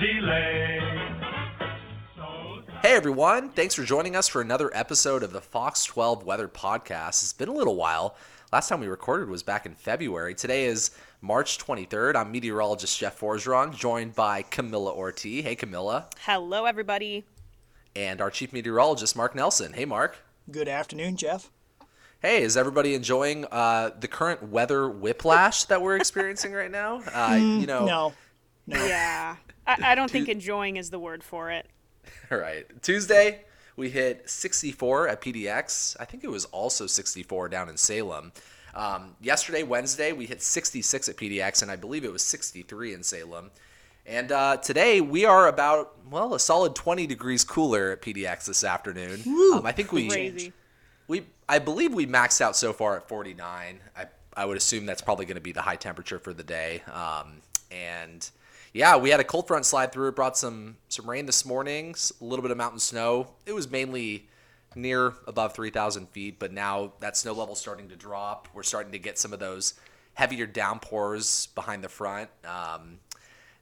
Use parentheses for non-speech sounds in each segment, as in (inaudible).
delay. Hey everyone, thanks for joining us for another episode of the Fox 12 Weather Podcast. It's been a little while. Last time we recorded was back in February. Today is March 23rd. I'm meteorologist Jeff Forgeron, joined by Camila Ortiz. Hey Camila. Hello, everybody. And our chief meteorologist, Mark Nelson. Hey Mark. Good afternoon, Jeff. Hey, is everybody enjoying uh, the current weather whiplash that we're experiencing right now? Uh, you know, No, Yeah. I, I don't think enjoying is the word for it. (laughs) All right. Tuesday, we hit 64 at PDX. I think it was also 64 down in Salem. Um, yesterday, Wednesday, we hit 66 at PDX, and I believe it was 63 in Salem. And uh, today, we are about, well, a solid 20 degrees cooler at PDX this afternoon. Um, I think we, Crazy. we, I believe we maxed out so far at 49. I, I would assume that's probably going to be the high temperature for the day. Um, and yeah, we had a cold front slide through. It brought some some rain this morning, a little bit of mountain snow. It was mainly near above 3,000 feet, but now that snow level's starting to drop. We're starting to get some of those heavier downpours behind the front. Um,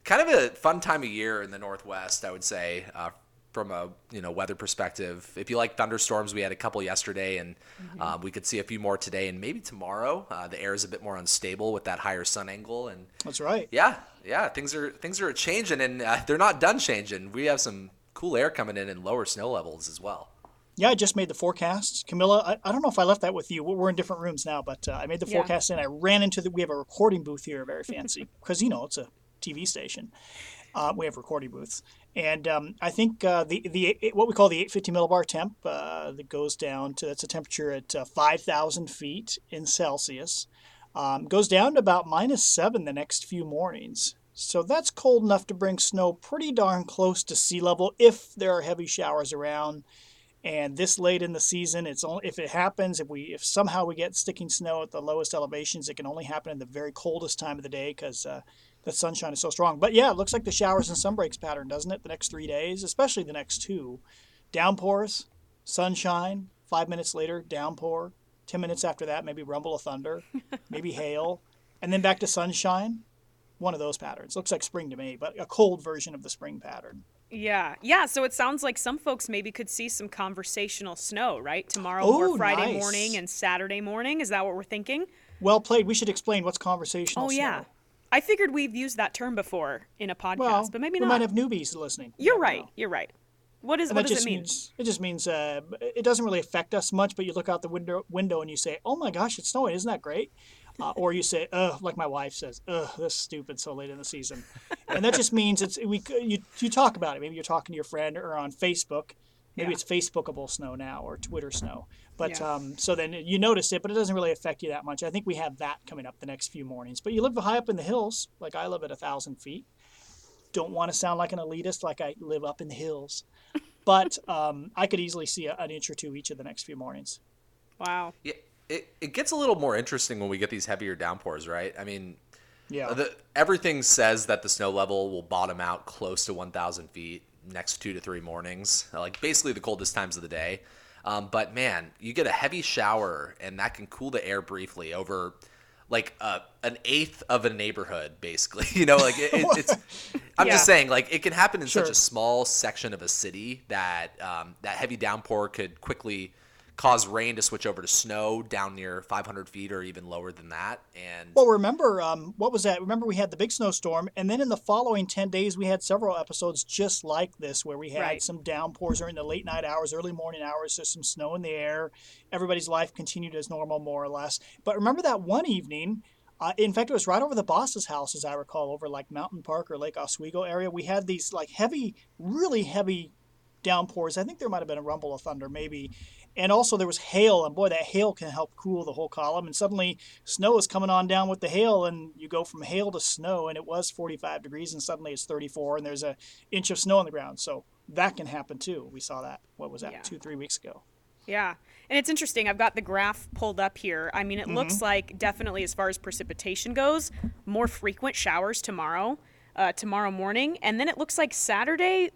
kind of a fun time of year in the Northwest, I would say, uh, from a you know weather perspective. If you like thunderstorms, we had a couple yesterday, and um, we could see a few more today and maybe tomorrow. Uh, the air is a bit more unstable with that higher sun angle, and that's right. yeah, yeah, things are things are changing, and uh, they're not done changing. We have some cool air coming in and lower snow levels as well. Yeah, I just made the forecast. Camila, I, I don't know if I left that with you. We're in different rooms now, but uh, I made the Yeah. forecast and I ran into the. We have a recording booth here, very fancy, because you know it's a TV station. Uh, we have recording booths, and um, I think uh, the the what we call the 850 millibar temp uh, that goes down to that's a temperature at uh, 5,000 feet in Celsius, um, goes down to about minus seven the next few mornings. So that's cold enough to bring snow pretty darn close to sea level if there are heavy showers around and this late in the season it's only if it happens if we if somehow we get sticking snow at the lowest elevations it can only happen in the very coldest time of the day because uh, the sunshine is so strong but yeah it looks like the showers and sun breaks pattern doesn't it the next three days especially the next two downpours sunshine five minutes later downpour ten minutes after that maybe rumble of thunder (laughs) maybe hail and then back to sunshine one of those patterns looks like spring to me but a cold version of the spring pattern Yeah. Yeah. So it sounds like some folks maybe could see some conversational snow, right? Tomorrow Oh, or Friday nice. morning and Saturday morning. Is that what we're thinking? well played we should explain what's conversational Oh, yeah. I figured we've used that term before in a podcast, Well, but maybe we not. We might have newbies listening. You You're right. know. You're right. What is And what does it mean? means it just means uh, it doesn't really affect us much. But you look out the window window and you say, "Oh my gosh, it's snowing! Isn't that great?" Uh, or you say, "Ugh," like my wife says, "Ugh, this is stupid so late in the season," and that just means it's we you you talk about it. Maybe you're talking to your friend or on Facebook. Maybe Yeah. it's Facebookable snow now or Twitter snow. But Yeah. um, so then you notice it, but it doesn't really affect you that much. I think we have that coming up the next few mornings. But you live high up in the hills, like I live at a thousand feet don't want to sound like an elitist, like I live up in the hills. (laughs) But um, I could easily see a, an inch or two each of the next few mornings. Wow. Yeah, it, it gets a little more interesting when we get these heavier downpours, right? I mean, Yeah. the, everything says that the snow level will bottom out close to 1,000 feet next two to three mornings, like basically the coldest times of the day. Um, but man, you get a heavy shower, and that can cool the air briefly over like uh, an eighth of a neighborhood, basically. (laughs) You know, like it, it, it's. (laughs) I'm just saying, like it can happen in such a small section of a city that um, that heavy downpour could quickly cause rain to switch over to snow down near 500 feet or even lower than that. And well, remember, um, what was that? Remember, we had the big snowstorm, and then in the following 10 days, we had several episodes just like this where we had Right. some downpours during the late night hours, early morning hours. There's some snow in the air. Everybody's life continued as normal, more or less. But remember that one evening? Uh, in fact, it was right over the boss's house, as I recall, over like Mountain Park or Lake Oswego area. We had these like heavy, really heavy downpours. I think there might have been a rumble of thunder, maybe. And also there was hail, and boy, that hail can help cool the whole column. And suddenly snow is coming on down with the hail, and you go from hail to snow, and it was 45 degrees, and suddenly it's 34, and there's a inch of snow on the ground. So that can happen too. We saw that. What was that? Yeah. Two, three weeks ago. Yeah. And it's interesting. I've got the graph pulled up here. I mean, it looks like definitely as far as precipitation goes, more frequent showers tomorrow, uh, tomorrow morning. And then it looks like Saturday,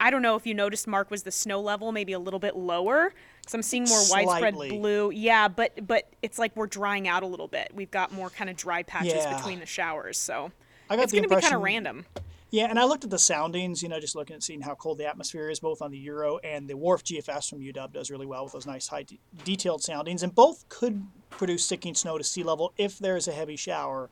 I don't know if you noticed, Mark, was the snow level maybe a little bit lower? Because I'm seeing more widespread Slightly. blue. Yeah, but but it's like we're drying out a little bit. We've got more kind of dry patches Yeah. between the showers. So it's going to be kind of random. Yeah, and I looked at the soundings, you know, just looking at seeing how cold the atmosphere is, both on the Euro and the WRF GFS from UW does really well with those nice high de- detailed soundings, and both could produce sticking snow to sea level if there's a heavy shower.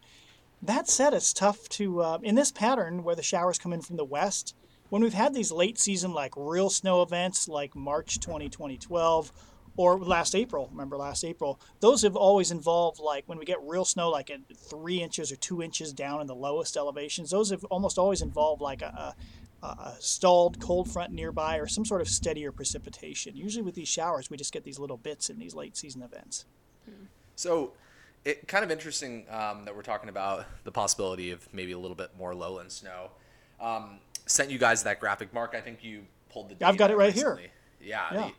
That said, it's tough to, uh, in this pattern where the showers come in from the west, when we've had these late season, like real snow events like March 20, 2012, or last April, remember last April, those have always involved like when we get real snow, like at three inches or two inches down in the lowest elevations, those have almost always involved like a, a, a stalled cold front nearby or some sort of steadier precipitation. Usually with these showers, we just get these little bits in these late season events. So, it kind of interesting um, that we're talking about the possibility of maybe a little bit more lowland snow. Um, sent you guys that graphic, Mark. I think you pulled the. I've got it right here. Yeah. Yeah. The,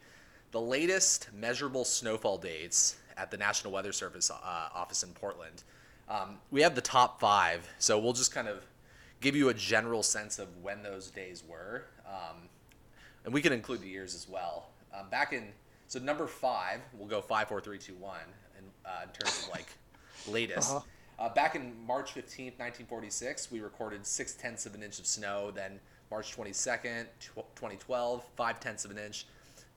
the latest measurable snowfall dates at the National Weather Service uh, office in Portland. Um, we have the top five, so we'll just kind of give you a general sense of when those days were, um, and we can include the years as well. Um, back in so number five, we'll go five, four, three, two, one, in, uh, in terms of like latest. Uh-huh. Uh, back in March 15th, 1946, we recorded six tenths of an inch of snow. Then March 22nd, tw- 2012, five tenths of an inch.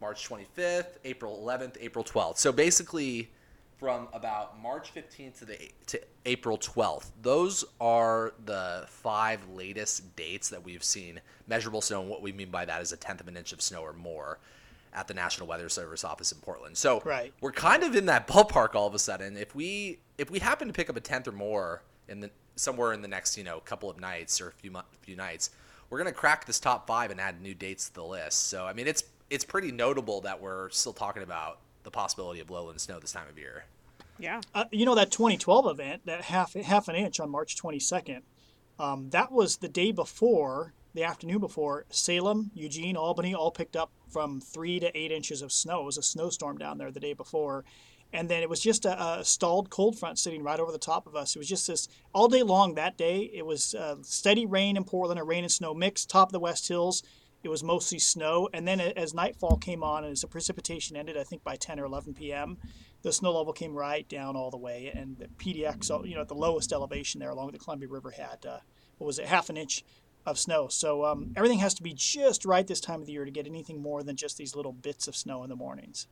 March 25th, April 11th, April 12th. So basically, from about March 15th to the to April 12th, those are the five latest dates that we've seen measurable snow. And what we mean by that is a tenth of an inch of snow or more at the National Weather Service office in Portland. So Right. we're kind of in that ballpark all of a sudden. If we if we happen to pick up a tenth or more in the somewhere in the next you know couple of nights or a few few nights, we're gonna crack this top five and add new dates to the list. So I mean, it's it's pretty notable that we're still talking about the possibility of lowland snow this time of year. Yeah. Uh, you know that 2012 event, that half half an inch on March 22nd, um, that was the day before, the afternoon before Salem, Eugene, Albany all picked up from three to eight inches of snow. It was a snowstorm down there the day before, and then it was just a, a stalled cold front sitting right over the top of us. It was just this all day long that day. It was uh, steady rain in Portland, a rain and snow mix, top of the West Hills. It was mostly snow, and then as nightfall came on and as the precipitation ended, I think by 10 or 11 p.m., the snow level came right down all the way, and the PDX, you know, at the lowest elevation there along the Columbia River had uh, what was it, half an inch of snow. So um, everything has to be just right this time of the year to get anything more than just these little bits of snow in the mornings,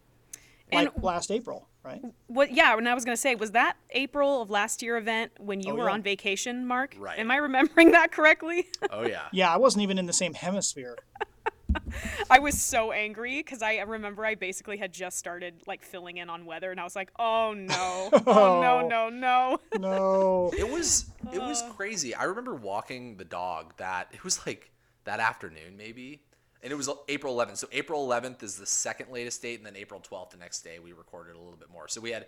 like And- last April, right? What? Yeah. And I was gonna say, was that April of last year event when you Oh, were yeah. on vacation, Mark? Right. Am I remembering that correctly? (laughs) Oh yeah. Yeah, I wasn't even in the same hemisphere. (laughs) I was so angry because I remember I basically had just started like filling in on weather, and I was like, "Oh no, oh no, (laughs) no, no." No. (laughs) It was it was crazy. I remember walking the dog that it was like that afternoon maybe, and it was April 11th. So April 11th is the second latest date, and then April 12th the next day we recorded a little bit more. So we had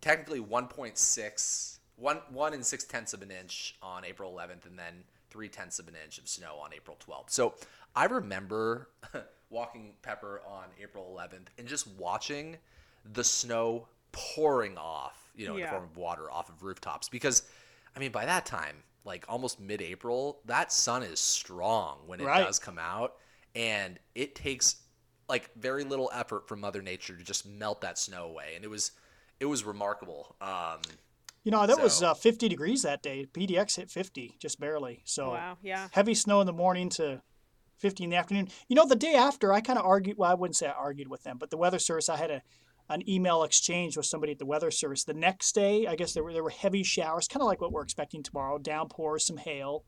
technically 1.6 one one and six tenths of an inch on April 11th, and then three tenths of an inch of snow on April 12th. So I remember (laughs) walking Pepper on April 11th and just watching the snow pouring off, you know, in the form of water off of rooftops. Because, I mean, by that time, like almost mid-April, that sun is strong when it Right. does come out, and it takes like very little effort from Mother Nature to just melt that snow away, and it was it was remarkable. Um, You know, that was uh, 50 degrees that day. PDX hit 50, just barely. So Wow. Yeah. heavy snow in the morning to 50 in the afternoon. You know, the day after, I kind of argued. Well, I wouldn't say I argued with them, but the weather service, I had a an email exchange with somebody at the weather service. The next day, I guess there were there were heavy showers, kind of like what we're expecting tomorrow, downpours, some hail,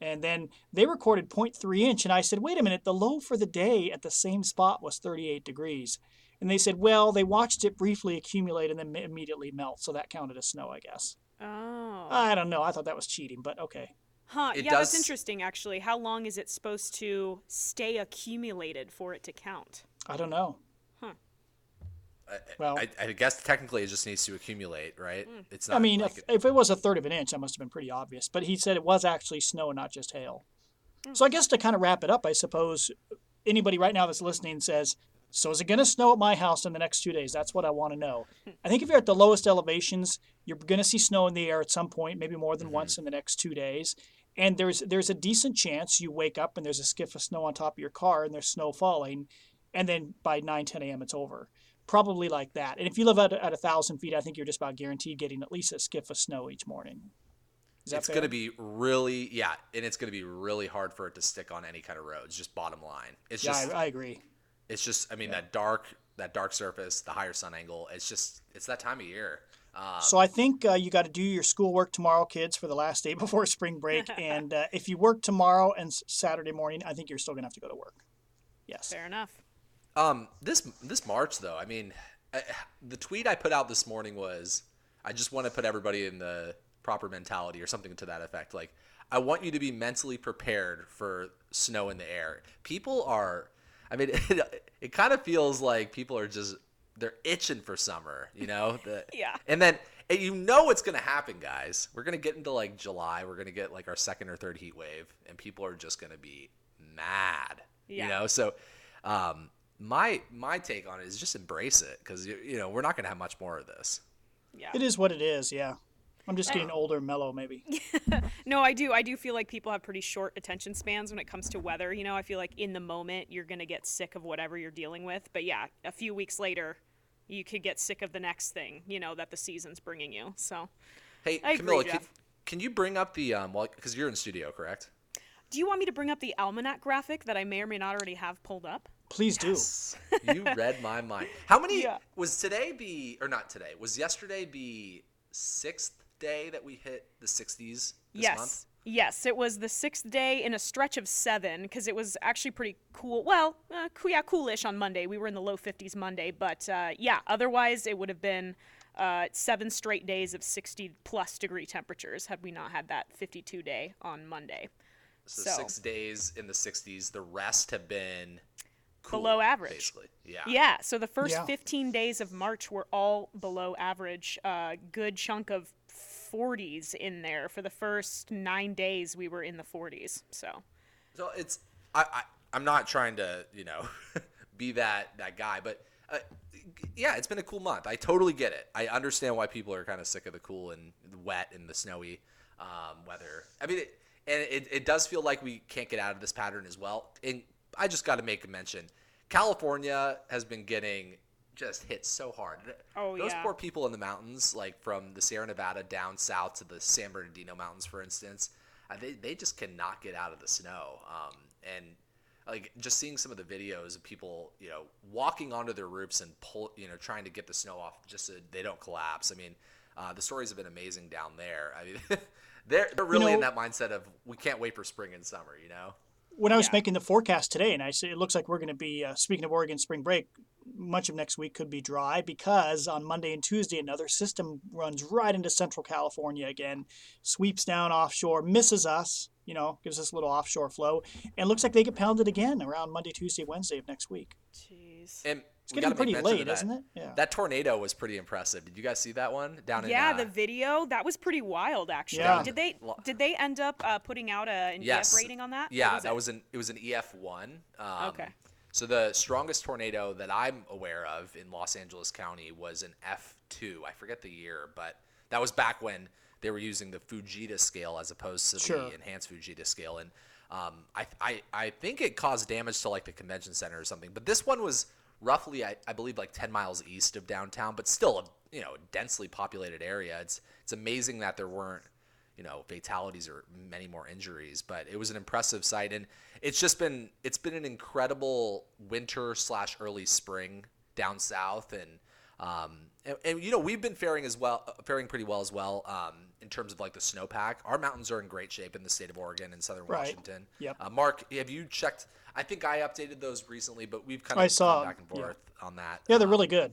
and then they recorded 0.3 inch. And I said, wait a minute, the low for the day at the same spot was 38 degrees. And they said, well, they watched it briefly accumulate and then immediately melt, so that counted as snow, I guess. Oh. I don't know. I thought that was cheating, but okay. Huh. It yeah, that's interesting. Actually, how long is it supposed to stay accumulated for it to count? I don't know. I, Well- I, I guess technically it just needs to accumulate, right? Hmm. It's not. I mean, like if, if it was a third of an inch, that must have been pretty obvious. But he said it was actually snow, and not just hail. Hmm. So I guess to kind of wrap it up, I suppose anybody right now that's listening says, "So is it going to snow at my house in the next two days?" That's what I want to know. I think if you're at the lowest elevations, you're going to see snow in the air at some point, maybe more than mm-hmm. once in the next two days. And there's there's a decent chance you wake up and there's a skiff of snow on top of your car and there's snow falling, and then by 9 10 a.m. it's over. Probably like that. And if you live at, at a thousand feet, I think you're just about guaranteed getting at least a skiff of snow each morning. It's fair? to be really yeah, and it's going to be really hard for it to stick on any kind of roads. Just bottom line, it's Yeah, just I, I agree. It's just I mean that dark that dark surface, the higher sun angle. It's just it's that time of year. Um, So I think uh, you got to do your schoolwork tomorrow, kids, for the last day (laughs) before spring break. (laughs) and uh, if you work tomorrow and Saturday morning, I think you're still gonna have to go to work. Yes. Fair enough. Um, this this March though, I mean, I, the tweet I put out this morning was, I just want to put everybody in the proper mentality or something to that effect. Like, I want you to be mentally prepared for snow in the air. People are, I mean, (laughs) it, it kind of feels like people are just they're itching for summer, you know? (laughs) The, Yeah. And then and you know it's gonna happen, guys. We're gonna get into like July. We're gonna get like our second or third heat wave, and people are just gonna be mad. Yeah. You know, so um, my my take on it is just embrace it because you, you know we're not going to have much more of this. Yeah. It is what it is. Yeah. I'm just getting older, mellow, maybe. (laughs) No, I do. I do feel like people have pretty short attention spans when it comes to weather. You know, I feel like in the moment you're going to get sick of whatever you're dealing with. But yeah, a few weeks later, you could get sick of the next thing, you know, that the season's bringing you. So, Hey, I agree, can, Jeff. can you bring up the um? Well, because you're in studio, correct? do you want me to bring up the almanac graphic that I may or may not already have pulled up? Please do. you (laughs) read my mind. How many Yeah. was today? Be or not today? Was yesterday be sixth day that we hit the 60s this yes. month? Yes, it was the sixth day in a stretch of seven because it was actually pretty cool. Well, uh, cool, yeah, coolish on Monday. We were in the low 50s Monday, but uh, yeah, otherwise it would have been uh, seven straight days of 60 plus degree temperatures had we not had that 52 day on Monday. So, So- six days in the 60s. The rest have been cool, Below average. basically. Yeah. Yeah, so the first Yeah. 15 days of March were all below average. A good chunk of 40s in there. For the first nine days, we were in the 40s. So. So it's I, I I'm not trying to you know (laughs) be that that guy, but uh, yeah, it's been a cool month. I totally get it. I understand why people are kind of sick of the cool and the wet and the snowy um, weather. I mean, it, and it, it does feel like we can't get out of this pattern as well. And I just got to make a mention. California has been getting just hit so hard. Oh, Those yeah. poor people in the mountains, like from the Sierra Nevada down south to the San Bernardino Mountains, for instance, uh, they, they just cannot get out of the snow. Um, and like just seeing some of the videos of people, you know, walking onto their roofs and pull, you know, trying to get the snow off just so they don't collapse. I mean, uh, the stories have been amazing down there. I mean, (laughs) they're, they're really in know- that mindset of we can't wait for spring and summer, you know? When I was Yeah. making the forecast today, and I said it looks like we're going to be uh, speaking of Oregon spring break. Much of next week could be dry because on Monday and Tuesday another system runs right into Central California again, sweeps down offshore, misses us. You know, gives us a little offshore flow, and looks like they get pounded again around Monday, Tuesday, Wednesday of next week. Jeez. And It's getting pretty late, isn't it? Yeah. That tornado was pretty impressive. Did you guys see that one down in? Yeah, uh, the video that was pretty wild. Actually, Yeah. did they did they end up uh, putting out a, an yes. EF rating on that? Yeah, was that it? was an it was an EF one. Um, Okay. So the strongest tornado that I'm aware of in Los Angeles County was an F2. I forget the year, but that was back when they were using the Fujita scale as opposed to Sure. the enhanced Fujita scale, and um, I, I I think it caused damage to like the convention center or something. But this one was roughly, I, I believe, like 10 miles east of downtown, but still a you know densely populated area. It's it's amazing that there weren't you know fatalities or many more injuries but it was an impressive sight and it's just been it's been an incredible winter slash early spring down south and um and, and, you know we've been faring as well faring pretty well as well um in terms of like the snowpack our mountains are in great shape in the state of oregon and southern Right. washington Yep. uh, mark have you checked i think i updated those recently but we've kind of I saw, gone back and yeah. forth on that Yeah, they're Um, really good.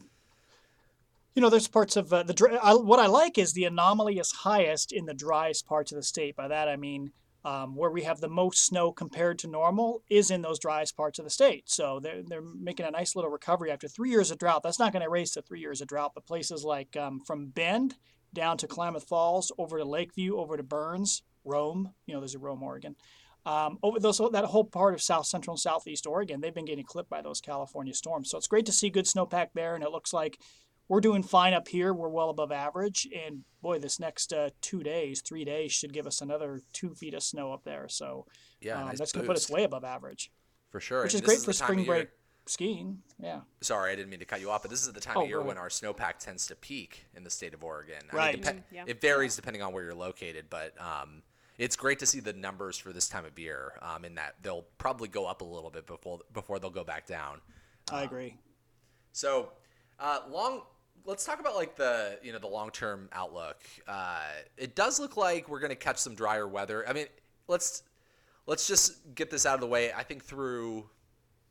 You know, there's parts of uh, the dry, I, what I like is the anomaly is highest in the driest parts of the state. By that I mean um, where we have the most snow compared to normal is in those driest parts of the state. So they're they're making a nice little recovery after three years of drought. That's not going to erase the three years of drought, but places like um, from Bend down to Klamath Falls, over to Lakeview, over to Burns, Rome. You know, there's a Rome, Oregon. Um, over those that whole part of South Central and Southeast Oregon, they've been getting clipped by those California storms. So it's great to see good snowpack there, and it looks like we're doing fine up here. We're well above average, and boy, this next uh, two days, three days should give us another two feet of snow up there. So Yeah, um, nice that's going to put us way above average, for sure which And is this great for spring of year- break skiing. Yeah. Sorry, I didn't mean to cut you off, but this is the time Oh, of year go when our snowpack tends to peak in the state of Oregon. I Right. mean, depe- Mhm, yeah. It varies depending on where you're located, but um, it's great to see the numbers for this time of year. Um, in that they'll probably go up a little bit before before they'll go back down. I agree. So, uh, long. Let's talk about like the you know the long term outlook. Uh, it does look like we're going to catch some drier weather. I mean, let's let's just get this out of the way. I think through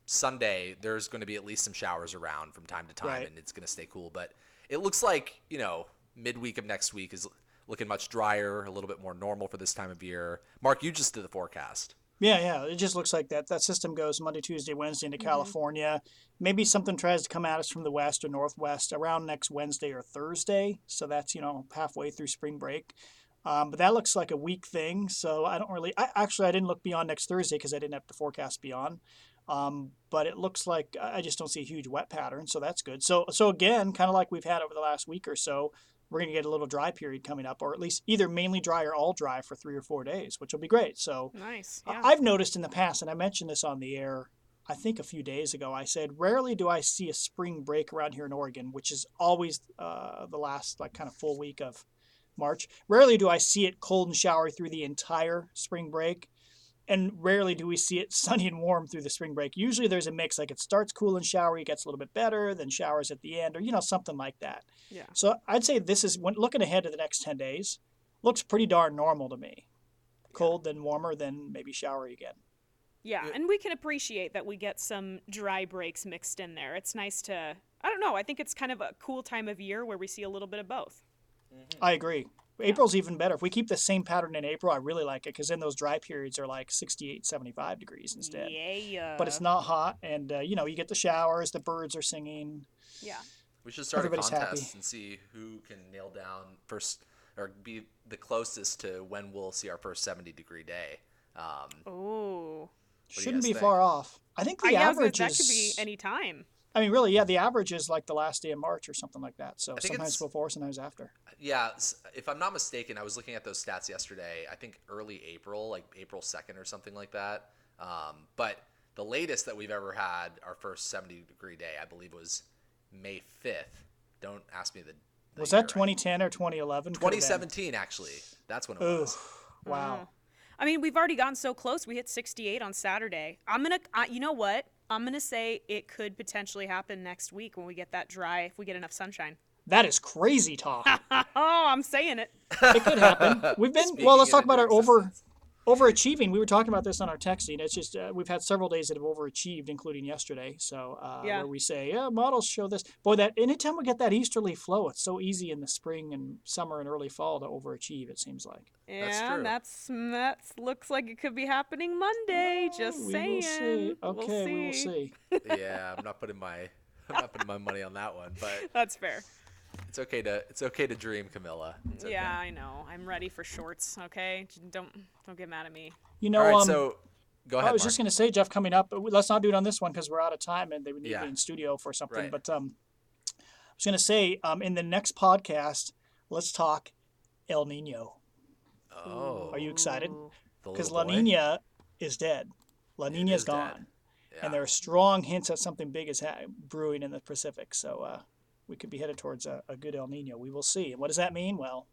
Sunday there's going to be at least some showers around from time to time, Right. and it's going to stay cool. But it looks like you know midweek of next week is looking much drier, a little bit more normal for this time of year. Mark, you just did the forecast. Yeah, yeah. It just looks like that. That system goes Monday, Tuesday, Wednesday into California. Maybe something tries to come at us from the west or northwest around next Wednesday or Thursday. So that's you know halfway through spring break. Um, but that looks like a week thing. So I don't really. I actually I didn't look beyond next Thursday because I didn't have the forecast beyond. Um, but it looks like I I just don't see a huge wet pattern. So that's good. So so again, kind of like we've had over the last week or so. We're going to get a little dry period coming up, or at least either mainly dry or all dry for three or four days, which will be great. So, Nice. Yeah. I've noticed in the past, and I mentioned this on the air, I think a few days ago, I said, rarely do I see a spring break around here in Oregon, which is always uh, the last like kind of full week of March. Rarely do I see it cold and showery through the entire spring break. And rarely do we see it (laughs) sunny and warm through the spring break. Usually there's a mix, like it starts cool and showery, gets a little bit better, then showers at the end, or you know, something like that. Yeah. So I'd say this is when looking ahead to the next 10 days, looks pretty darn normal to me. Cold, then warmer, then maybe showery again. Yeah, and we can appreciate that we get some dry breaks mixed in there. It's nice to, I don't know, I think it's kind of a cool time of year where we see a little bit of both. I agree. April's even better. If we keep the same pattern in April, I really like it because then those dry periods are like 68, 75 degrees instead. Yeah. But it's not hot, and uh, you know you get the showers, the birds are singing. Yeah. We should start Everybody's a contest happy. and see who can nail down first or be the closest to when we'll see our first 70 degree day. Um, Oh. Shouldn't guys be far off. I think the I, yeah, I was average that is. could be any time. I mean, really, yeah, the average is like the last day of March or something like that. So I think sometimes it's- before, sometimes after. yeah, if I'm not mistaken, I was looking at those stats yesterday. I think early April, like April 2nd or something like that. Um, but the latest that we've ever had, our first 70 degree day, I believe was May 5th. Don't ask me the. the Was that 2010 or 2011? Could have been. 2017, actually. That's when it Ugh, was. wow. Mm. I mean, we've already gotten so close. We hit 68 on Saturday. I'm going to, you know what? I'm going to say it could potentially happen next week when we get that dry, if we get enough sunshine. That is crazy talk. (laughs) Oh, I'm saying it. it could happen. We've been Speaking well. Let's talk about our over existence. Overachieving. We were talking about this on our texting. It's just uh, we've had several days that have overachieved, including yesterday. So uh, Yeah. where we say, yeah, models show this. Boy, that anytime we get that easterly flow, it's so easy in the spring and summer and early fall to overachieve. It seems like. That's Yeah, true. that's that's looks like it could be happening Monday. Just we saying. will see. We'll Okay, we will see. yeah, I'm not putting my. I'm not putting my money on that one, but (laughs) That's fair. It's okay to it's okay to dream, Camila. It's okay. Yeah, I know. I'm ready for shorts. Okay, J- don't don't get mad at me. You know, All right, um, so go ahead. I was Mark. just going to say, Jeff, coming up, but we- let's not do it on this one because we're out of time and they would need Yeah. me in studio for something. Right. But um, I was going to say, um, in the next podcast, let's talk El Nino. Oh, Are you excited? Ooh. the Because little La boy? Nina is dead. La Nina's is dead. gone. Yeah. And there are strong hints that something big is ha- brewing in the Pacific. So uh, we could be headed towards a, a good El Nino. We will see. And what does that mean? Well,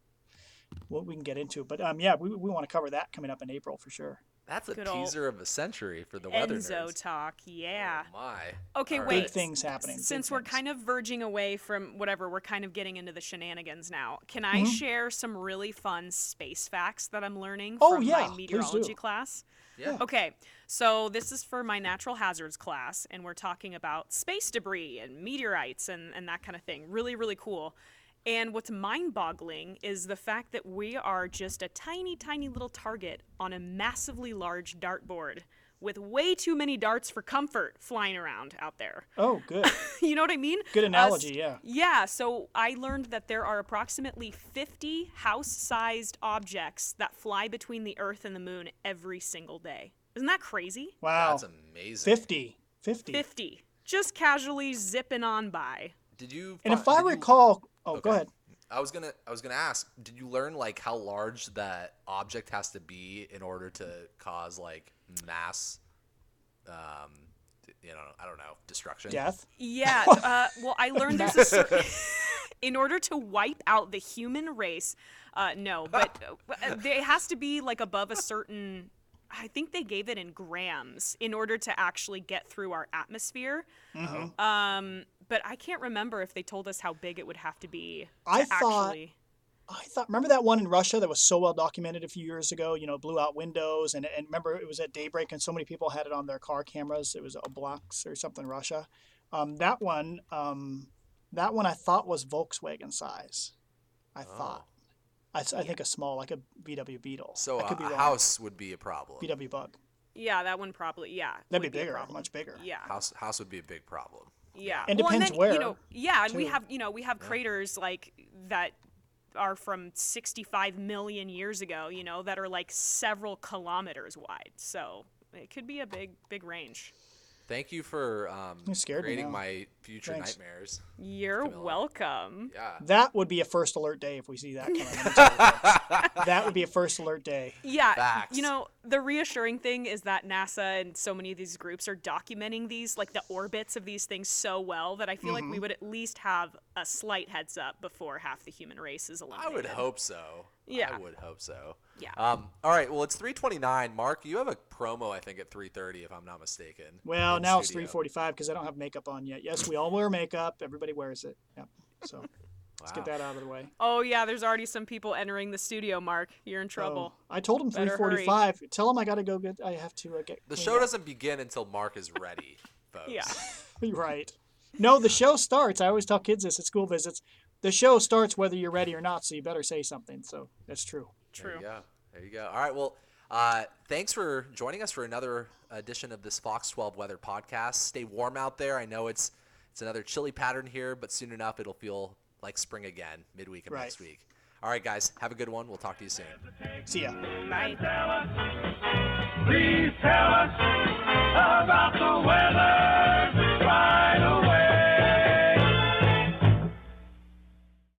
well we can get into it. But um, yeah, we, we want to cover that coming up in April for sure. That's a Good teaser of a century for the weather ENSO nerds. talk. Yeah. Oh my. Okay, All wait. Big things happening. big Since we're things. kind of verging away from whatever, we're kind of getting into the shenanigans now. Can Mm-hmm. I share some really fun space facts that I'm learning Oh, from yeah, my meteorology class? Yeah. Okay, so this is for my natural hazards class, and we're talking about space debris and meteorites and, and that kind of thing. Really, really cool. And what's mind boggling is the fact that we are just a tiny, tiny little target on a massively large dartboard with way too many darts for comfort flying around out there. Oh, good. (laughs) you know what I mean? Good Uh, analogy, s- yeah. Yeah, so I learned that there are approximately 50 house sized objects that fly between the Earth and the moon every single day. Isn't that crazy? Wow. That's amazing. 50. 50. 50. Just casually zipping on by. Did you? And if I recall, you- recall, oh, go ahead. I was gonna I was gonna ask, did you learn like how large that object has to be in order to cause like mass um, you know, I don't know, destruction. Death. Yeah. (laughs) Uh, well, I learned there's a certain. (laughs) in order to wipe out the human race, uh, no, but (laughs) uh, it has to be like above a certain. I think they gave it in grams in order to actually get through our atmosphere. Mm-hmm. Um, but I can't remember if they told us how big it would have to be. To I thought- actually. I thought, remember that one in Russia that was so well documented a few years ago? You know, blew out windows, and, and remember it was at daybreak, and so many people had it on their car cameras. It was a Oblox or something Russia. Um, that one, um, that one I thought was Volkswagen size. I thought. I, s- I think a small, like a VW Beetle. So I could be a wrong. house would be a problem. VW Bug. Yeah, that one probably. Yeah, That'd would be bigger, problem. much bigger. Yeah. House house would be a big problem. Yeah. And well, depends and then, where, You know, yeah, and we have you know we have craters like that are from 65 million years ago. You know that are like several kilometers wide. So it could be a big big range. Thank you for um, You scared me creating my future Thanks. nightmares. You're Camila. welcome. Yeah. That would be a first alert day if we see that coming. Let me tell you folks. (laughs) that would be a first alert day. Yeah, Facts. you know, the reassuring thing is that NASA and so many of these groups are documenting these, like the orbits of these things so well that I feel like Mm-hmm. we would at least have a slight heads up before half the human race is eliminated. I would hope so. Yeah. I would hope so. Yeah. Um, all right. Well, it's 329. Mark, you have a promo, I think, at 330, if I'm not mistaken. Well, in now it's 3:45 because I don't have makeup on yet. Yes, we all wear makeup. Everybody wears it. Yep. So let's get that out of the way. Oh yeah, there's already some people entering the studio. Mark, you're in trouble. Oh, I told him Better 3:45. Tell him I got to go get. I have to uh, get. The show up. doesn't begin until Mark is ready, (laughs) folks. (laughs) Yeah. Right. No, the show starts. I always tell kids this at school visits. The show starts whether you're ready or not, so you better say something. So that's true. There True. you go. There you go. All right. Well, uh, thanks for joining us for another edition of this Fox 12 Weather Podcast. Stay warm out there. I know it's it's another chilly pattern here, but soon enough it'll feel like spring again midweek of Right. next week. All right, guys. Have a good one. We'll talk to you soon. See ya. Bye. Tell us, please tell us